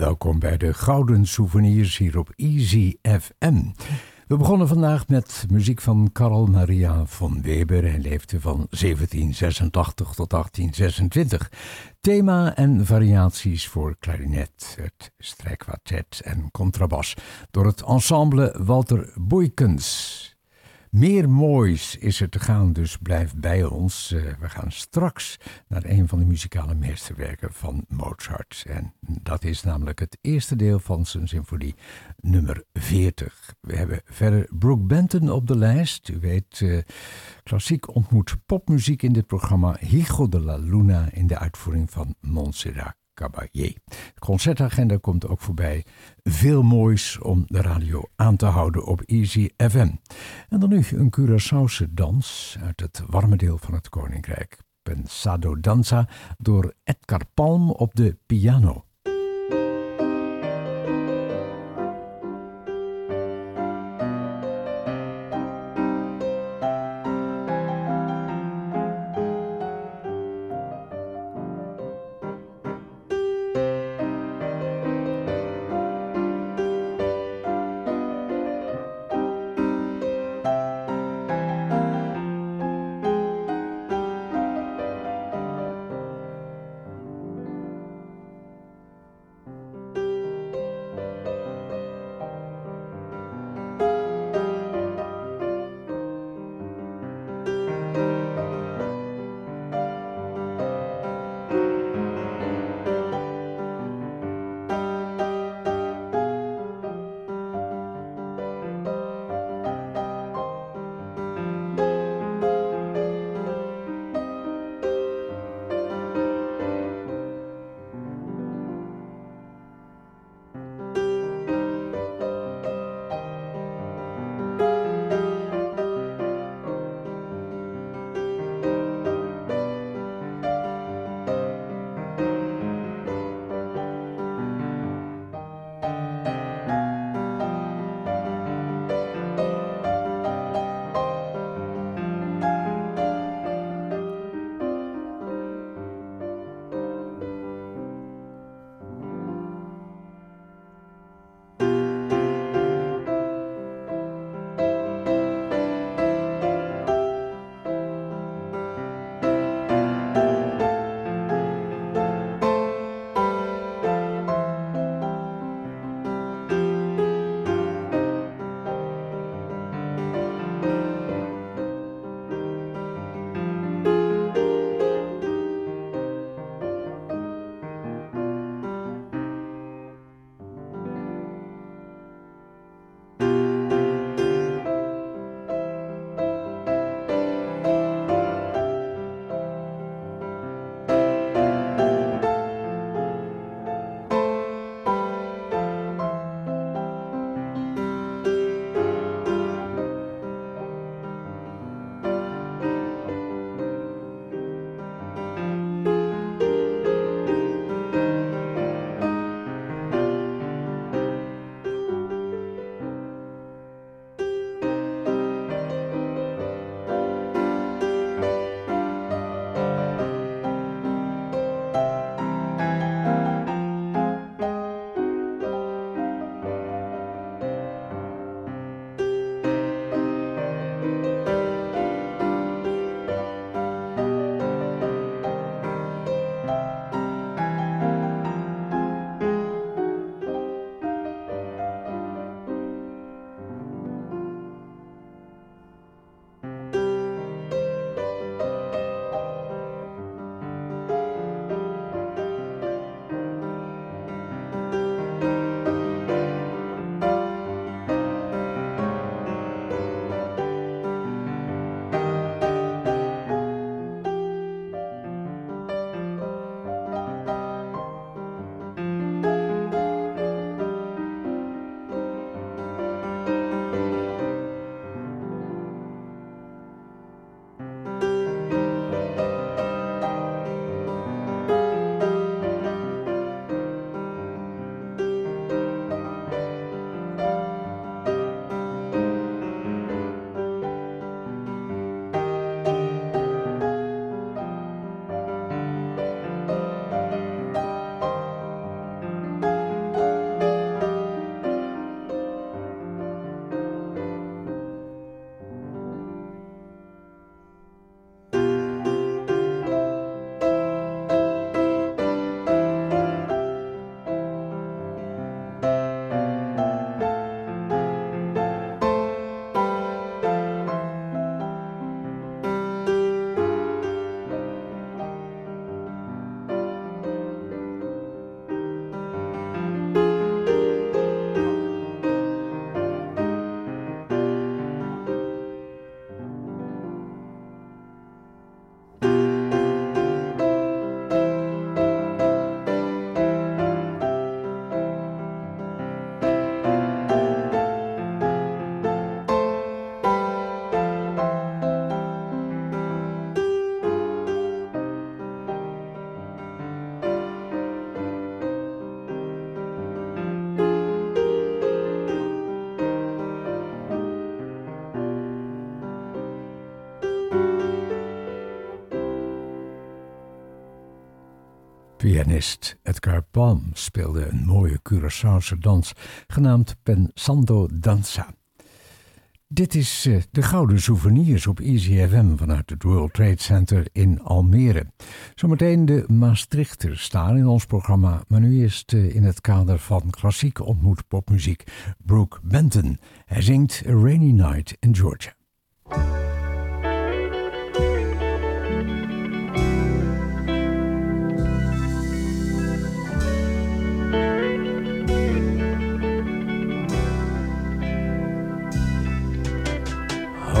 welkom bij de Gouden Souvenirs hier op Easy FM. We begonnen vandaag met muziek van Karl Maria von Weber. Hij leefde van 1786 tot 1826. Thema en variaties voor klarinet, het strijkkwartet en contrabas door het ensemble Walter Boykens. Meer moois is er te gaan, dus blijf bij ons. Uh, we gaan straks naar een van de muzikale meesterwerken van Mozart. En dat is namelijk het eerste deel van zijn symfonie nummer 40. We hebben verder Brooke Benton op de lijst. U weet, uh, klassiek ontmoet popmuziek in dit programma. Hijo de la Luna in de uitvoering van Montserrat Caballé. De concertagenda komt ook voorbij. Veel moois om de radio aan te houden op Easy FM. En dan nu een Curaçaose dans uit het warme deel van het Koninkrijk. Pensado Danza door Edgar Palm op de piano. Pianist Edgar Palm speelde een mooie Curaçaose dans genaamd Pensando Danza. Dit is uh, de Gouden Souvenirs op Easy FM vanuit het World Trade Center in Almere. Zometeen de Maastrichter staan in ons programma, maar nu eerst uh, in het kader van klassieke ontmoet popmuziek Brooke Benton. Hij zingt A Rainy Night in Georgia.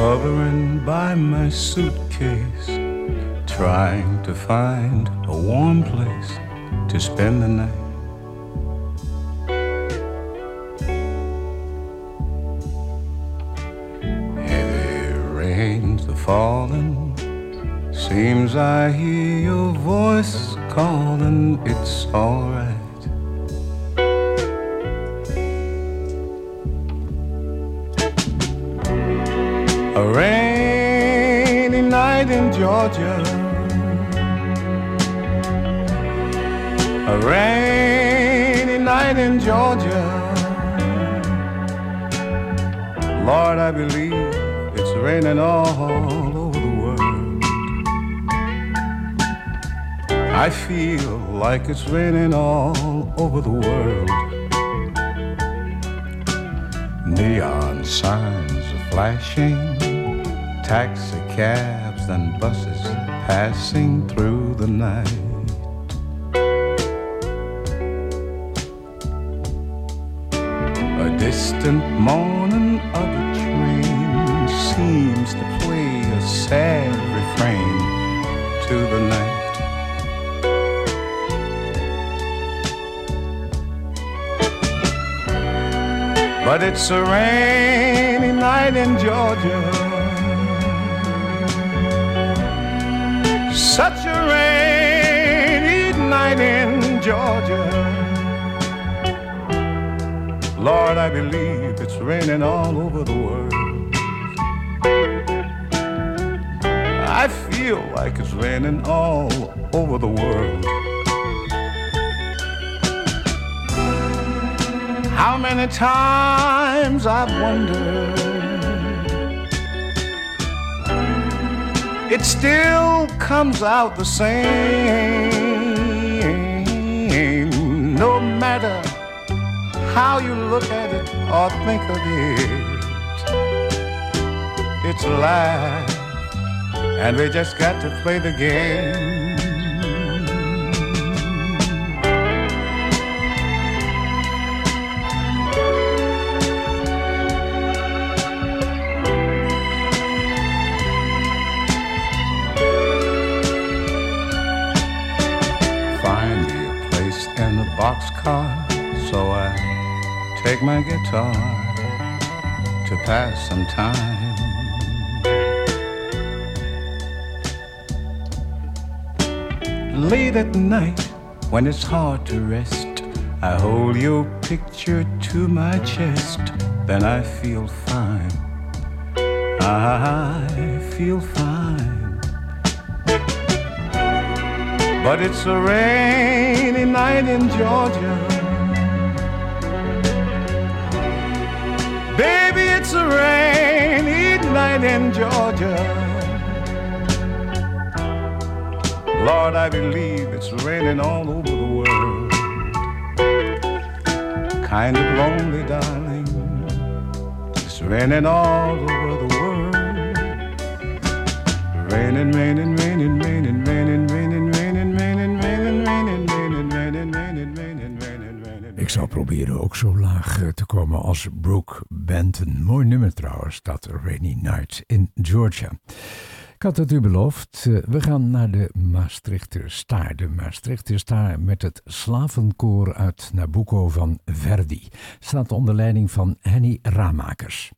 Hovering by my suitcase, trying to find a warm place to spend the night. Heavy rains are falling, seems I hear your voice calling, it's alright. A rainy night in Georgia. A rainy night in Georgia. Lord, I believe it's raining all over the world. I feel like it's raining all over the world. Neon signs flashing taxi cabs and buses passing through the night. A distant moaning of a train seems to play a sad refrain to the night. But it's a rainy night in Georgia. Such a rainy night in Georgia. Lord, I believe it's raining all over the world. I feel like it's raining all over the world. How many times I've wondered it still comes out the same. No matter how you look at it or think of it, it's life, and we just got to play the game. Take my guitar to pass some time. Late at night, when it's hard to rest, I hold your picture to my chest, then I feel fine. I feel fine. But it's a rainy night in Georgia. Baby, it's a rainy night in Georgia. Lord, I believe it's raining all over the world. Kind of lonely, darling. It's raining all over the world. Raining, raining, raining, raining, raining, Ik zal proberen ook zo laag eh, te komen als Brooke Benton. Mooi nummer trouwens, dat Rainy Night in Georgia. Ik had het u beloofd, eh, we gaan naar de Maastrichter Staar. De Maastrichter Staar met het slavenkoor uit Nabucco van Verdi. Staat onder leiding van Henny Ramakers.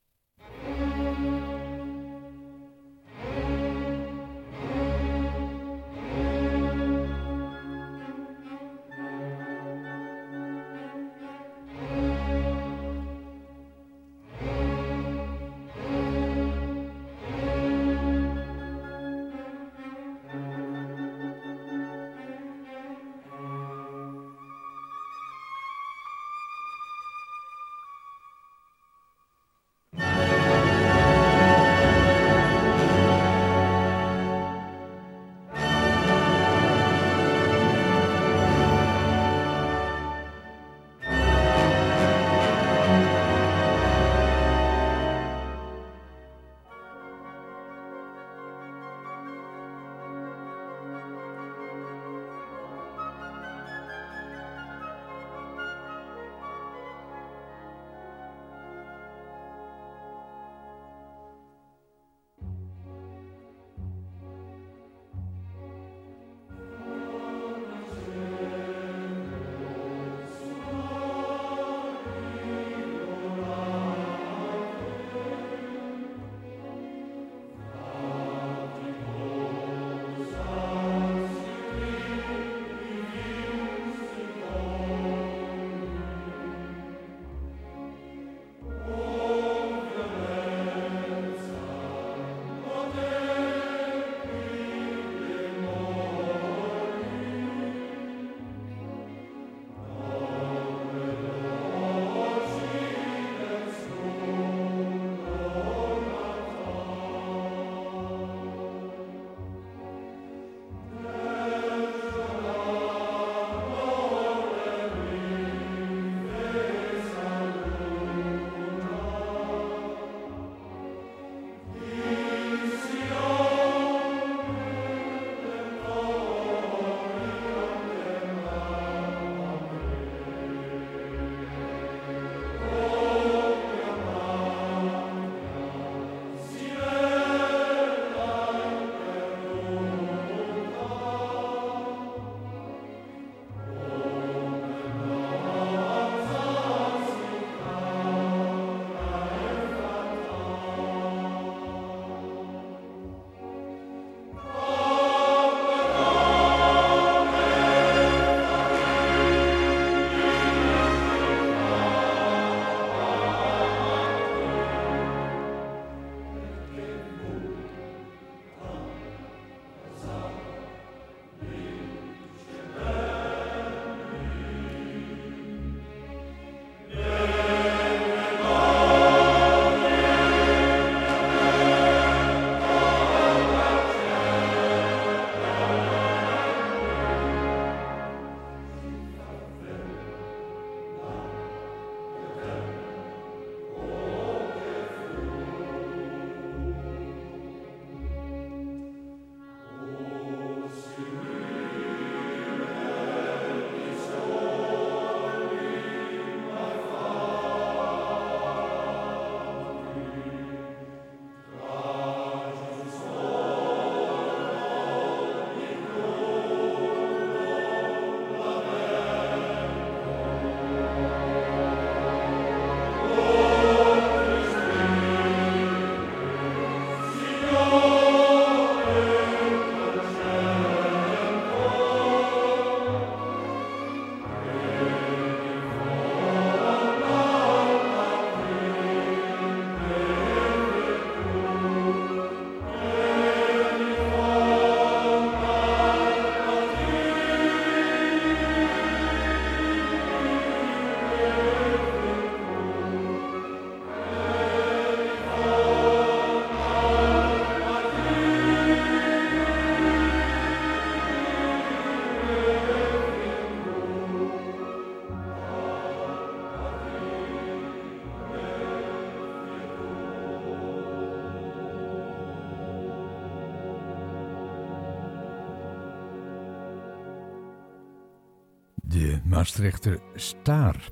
Maastrichter Staar.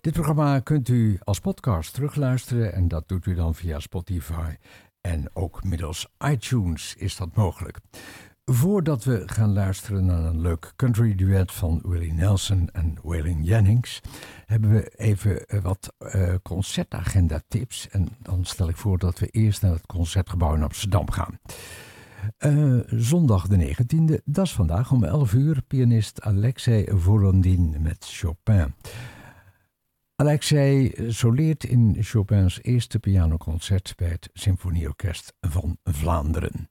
Dit programma kunt u als podcast terugluisteren en dat doet u dan via Spotify en ook middels iTunes is dat mogelijk. Voordat we gaan luisteren naar een leuk country duet van Willie Nelson en Waylon Jennings, hebben we even eh, wat uh, concertagenda tips. En dan stel ik voor dat we eerst naar het concertgebouw in Amsterdam gaan. Uh, zondag de 19e, dat is vandaag om 11 uur, pianist Alexei Volondin met Chopin. Alexei soleert in Chopins eerste pianoconcert bij het Symfonieorkest van Vlaanderen.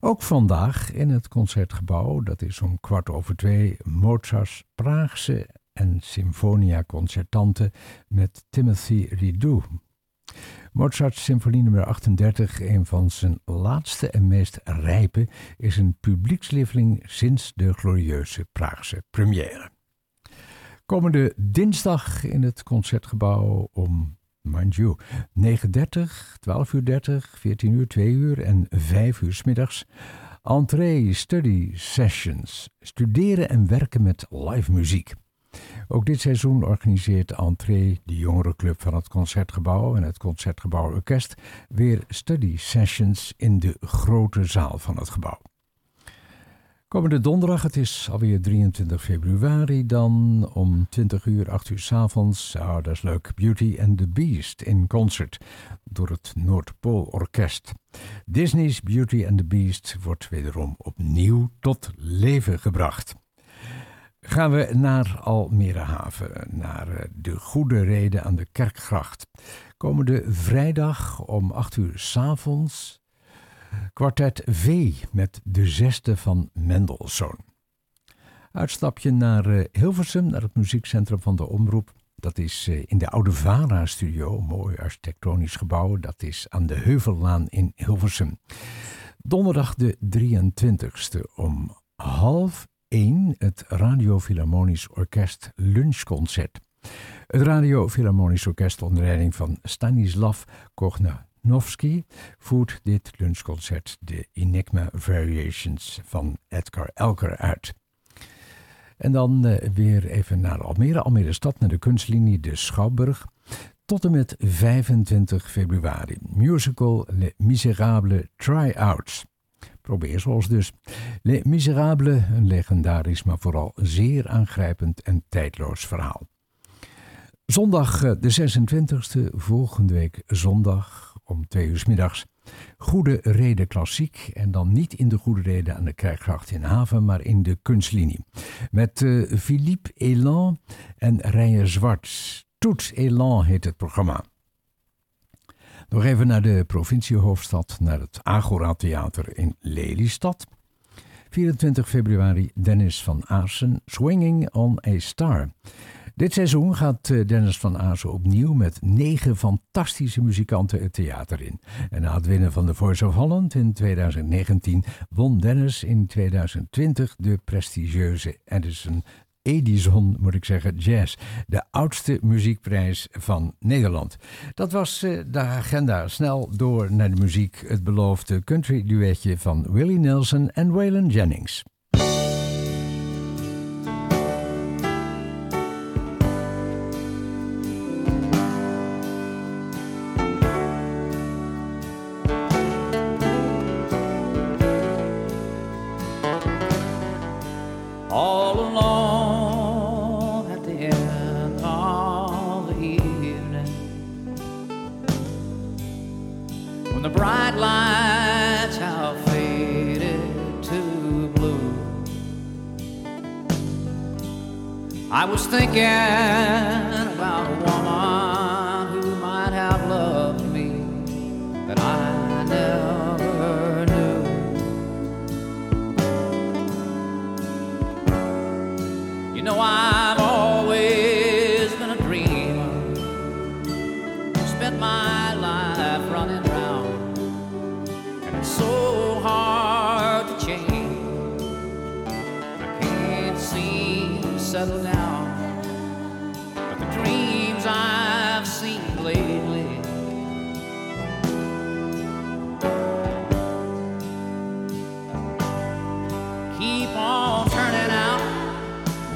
Ook vandaag in het concertgebouw, dat is om kwart over twee, Mozart's Praagse en Symfonia Concertante met Timothy Ridou. Mozart's Symfonie nummer 38, een van zijn laatste en meest rijpe, is een publiekslieveling sinds de glorieuze Praagse première. Komende dinsdag in het concertgebouw om, mind you, 9.30, 12.30 uur, 14 uur, 2 uur en 5 uur middags. Entree Study Sessions. Studeren en werken met live muziek. Ook dit seizoen organiseert Entree, de jongerenclub van het Concertgebouw en het Concertgebouw Orkest, weer study sessions in de grote zaal van het gebouw. Komende donderdag, het is alweer 23 februari, dan om 20 uur, 8 uur s avonds. Oh, dat is leuk. Beauty and the Beast in concert door het Noordpoolorkest. Disney's Beauty and the Beast wordt wederom opnieuw tot leven gebracht. Gaan we naar Almere Haven, naar eh, de Goede Reden aan de Kerkgracht. Komende vrijdag om 8 uur s avonds Kwartet V met de zesde van Mendelssohn. Uitstapje naar uh, Hilversum, naar het muziekcentrum van de Omroep. Dat is uh, in de Oude Vara-studio, mooi architectonisch gebouw. Dat is aan de Heuvellaan in Hilversum. Donderdag de 23e om half één het Radio Philharmonisch Orkest lunchconcert. Het Radio Philharmonisch Orkest onder leiding van Stanislav Kogna Nofsky voert dit lunchconcert de Enigma Variations van Edgar Elker uit. En dan uh, weer even naar Almere, Almere stad, naar de kunstlinie De Schouwburg. Tot en met 25 februari. Musical Les Miserables Try-Outs. Probeer zoals dus. Les Miserables, een legendarisch, maar vooral zeer aangrijpend en tijdloos verhaal. Zondag eh, de 26e, volgende week zondag om twee uur middags. Goede Reden Klassiek en dan niet in de Goede Reden aan de Kerkgracht in Haven, maar in de kunstlinie. Met uh, Philippe Elan en Rijen Zwart. Toet Elan heet het programma. Nog even naar de provinciehoofdstad, naar het Agora Theater in Lelystad. 24 februari Dennis van Aarsen, Swinging on a Star. Dit seizoen gaat eh, Dennis van Azen opnieuw met negen fantastische muzikanten het theater in. En na het winnen van de Voice of Holland in 2019 won Dennis in 2020 de prestigieuze Edison Edison, moet ik zeggen, Jazz. De oudste muziekprijs van Nederland. Dat was uh, de agenda. Snel door naar de muziek. Het beloofde country duetje van Willie Nelson en Waylon Jennings. was thinking. keep on turning out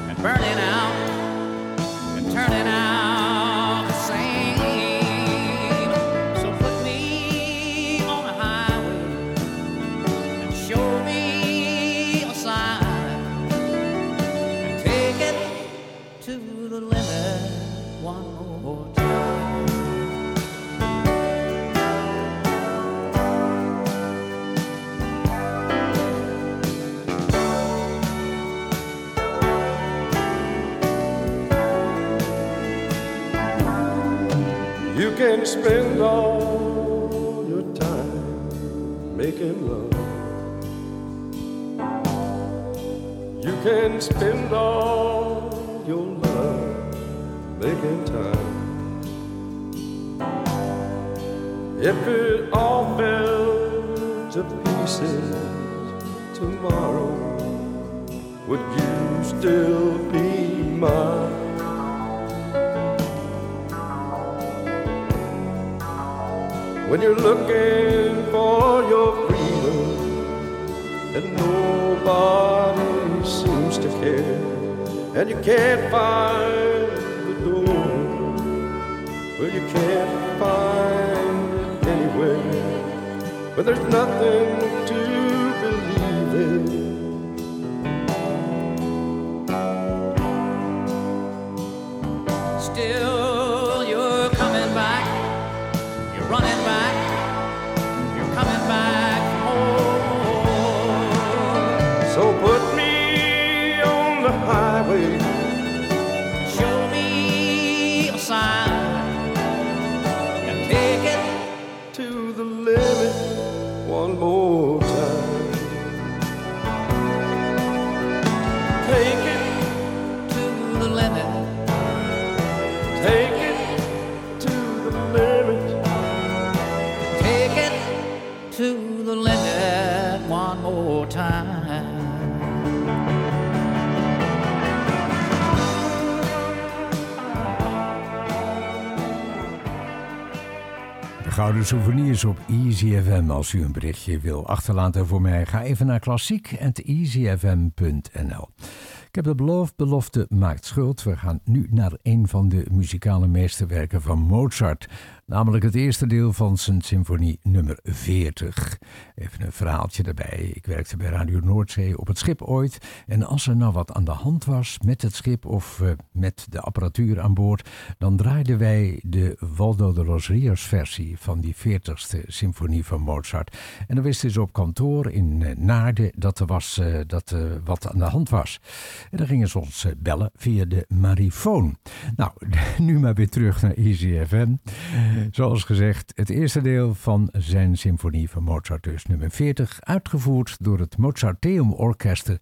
and burning out. You spend all your time making love. You can spend all your love making time. If it all fell to pieces tomorrow, would you still be mine? When you're looking for your freedom and nobody seems to care, and you can't find the door, well, you can't find it anywhere, but there's nothing the highway. Show me a sign and take it to the limit one more Gouden Souvenirs op Easy FM. Als u een berichtje wil achterlaten voor mij, ga even naar klassiek.easyfm.nl. Ik heb het beloofd, belofte maakt schuld. We gaan nu naar een van de muzikale meesterwerken van Mozart. Namelijk het eerste deel van zijn symfonie nummer 40. Even een verhaaltje erbij. Ik werkte bij Radio Noordzee op het schip ooit. En als er nou wat aan de hand was met het schip of eh, met de apparatuur aan boord, dan draaiden wij de Waldo de los Rios versie van die 40ste symfonie van Mozart. En dan wisten ze op kantoor in eh, Naarden dat er was, eh, dat wat aan de hand was. En dan gingen ze ons bellen via de marifoon. Nou, nu maar weer terug naar Easy FM. Zoals gezegd, het eerste deel van zijn symfonie van Mozart, dus nummer 40, uitgevoerd door het Mozarteum Orkester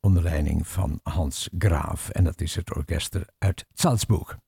onder leiding van Hans Graaf. En dat is het orkester uit Salzburg.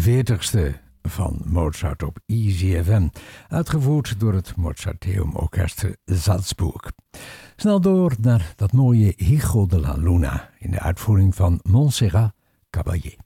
40ste van Mozart op Easy FM, uitgevoerd door het Mozarteum Orkest Salzburg. Snel door naar dat mooie Hijo de la Luna in de uitvoering van Montserrat Caballé.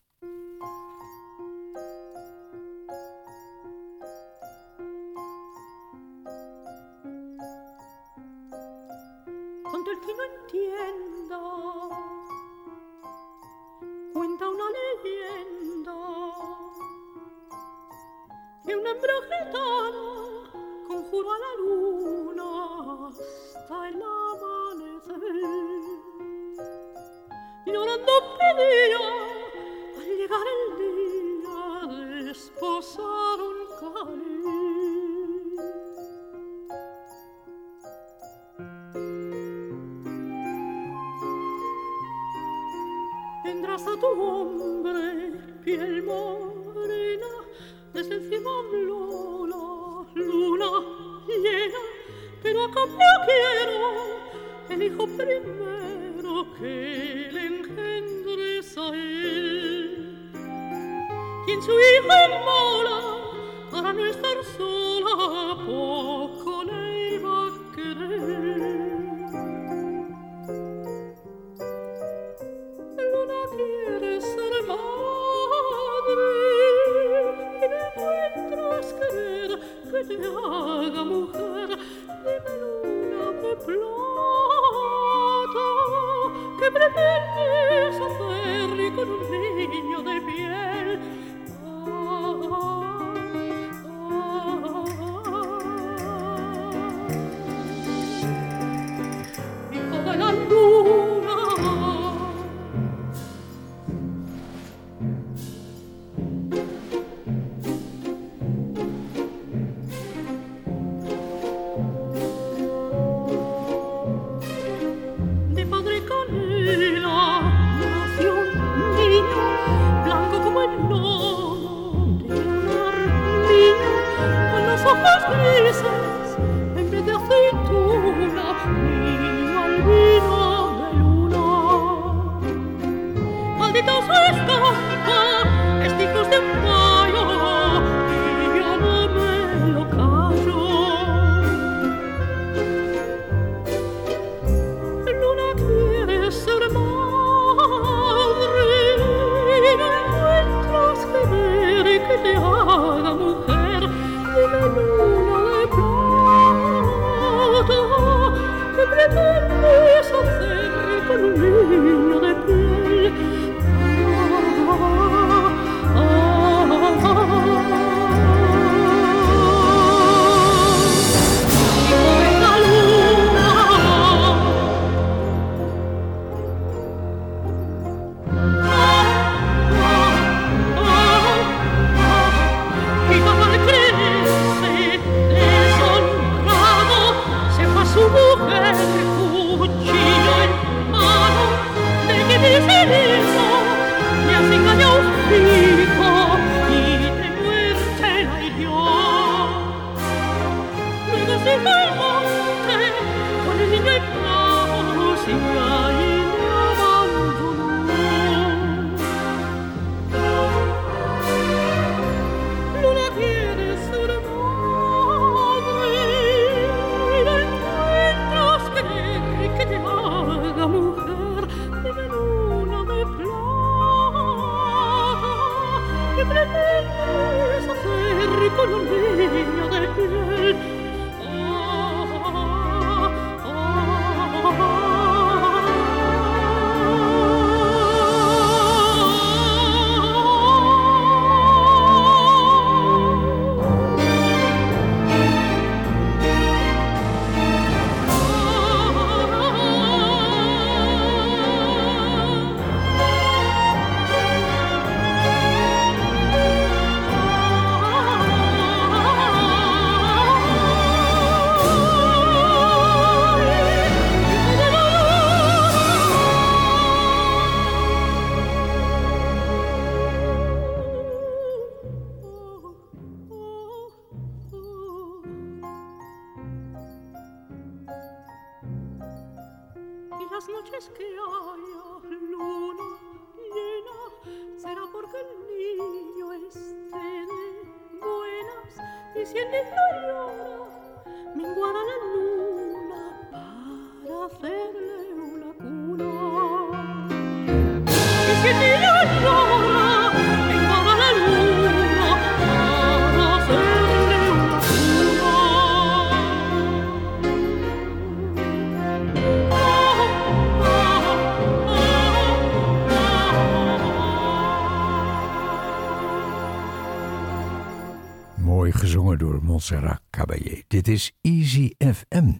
Montserrat Caballé. Dit is Easy FM.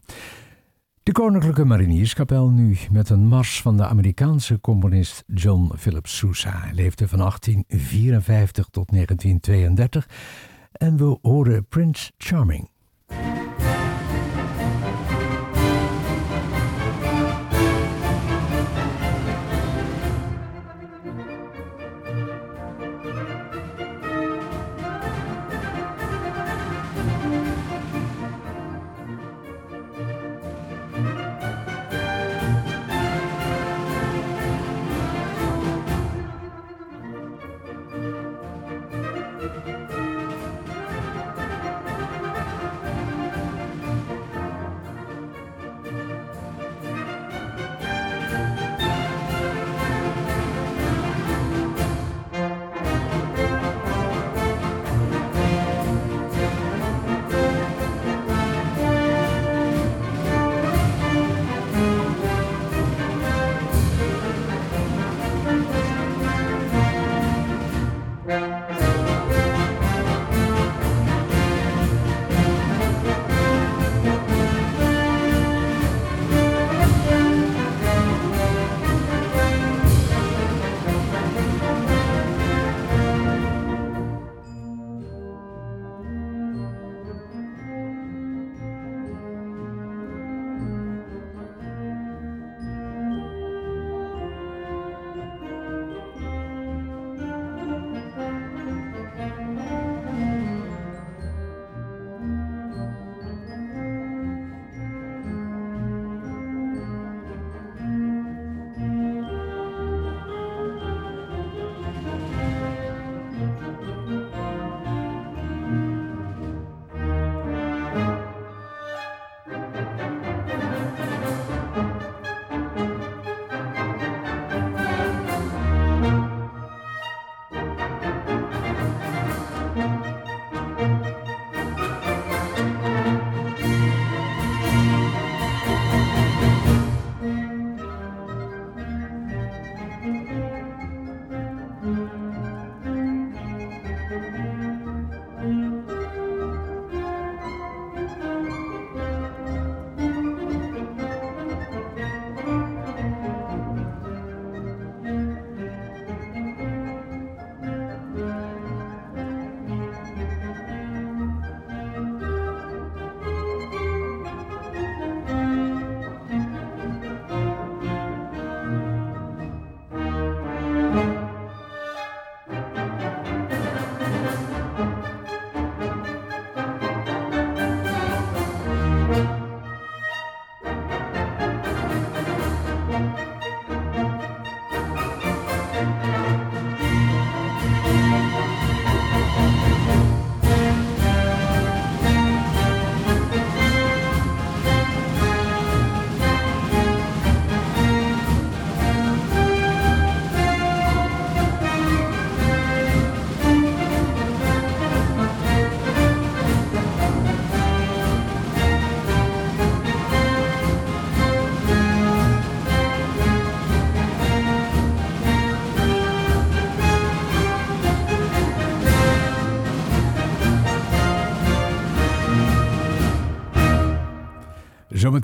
De Koninklijke Marinierskapel nu met een mars van de Amerikaanse componist John Philip Sousa. Hij leefde van 1854 tot 1932 en we horen Prince Charming.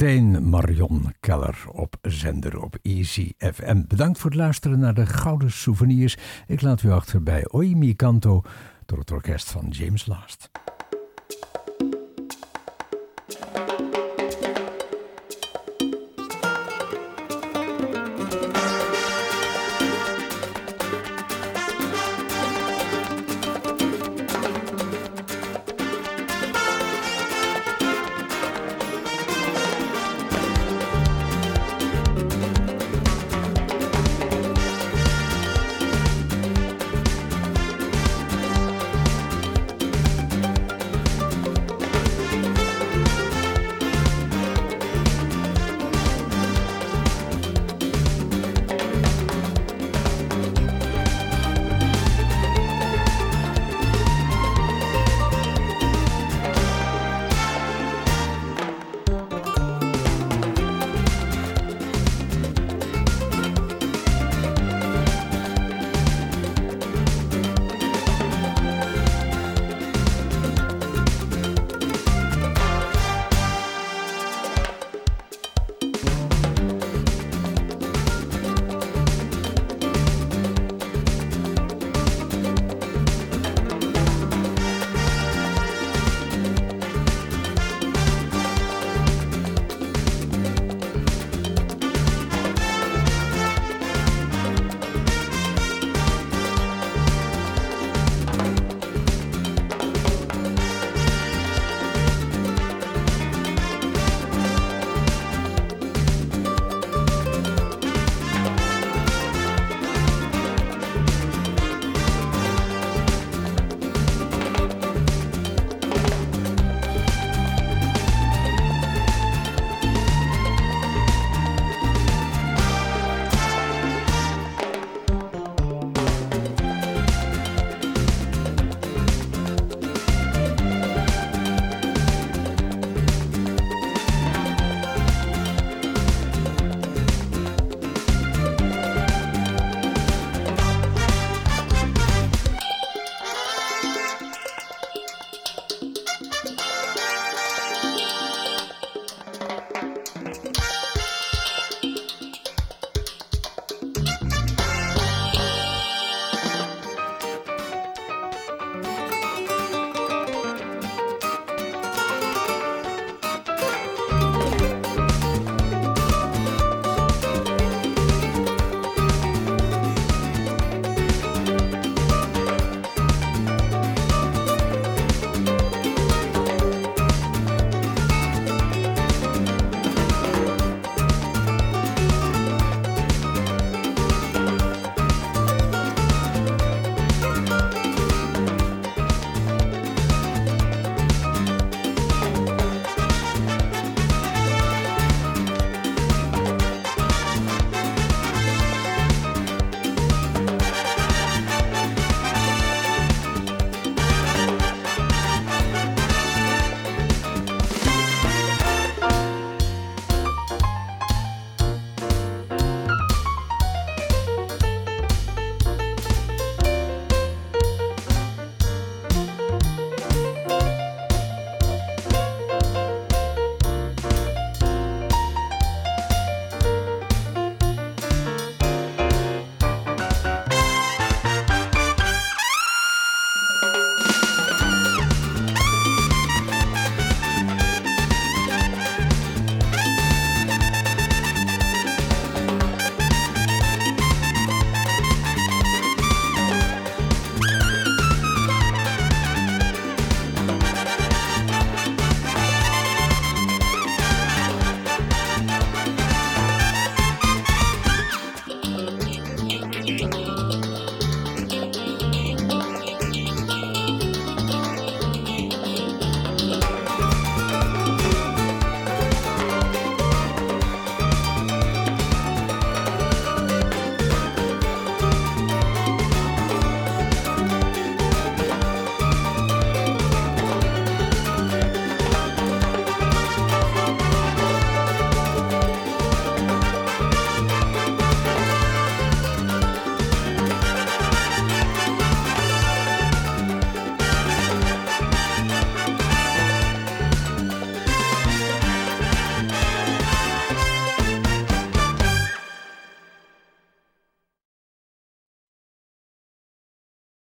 Zometeen Marion Keller op zender op Easy FM. Bedankt voor het luisteren naar de Gouden Souvenirs. Ik laat u achter bij Oi Mi Canto door het orkest van James Last.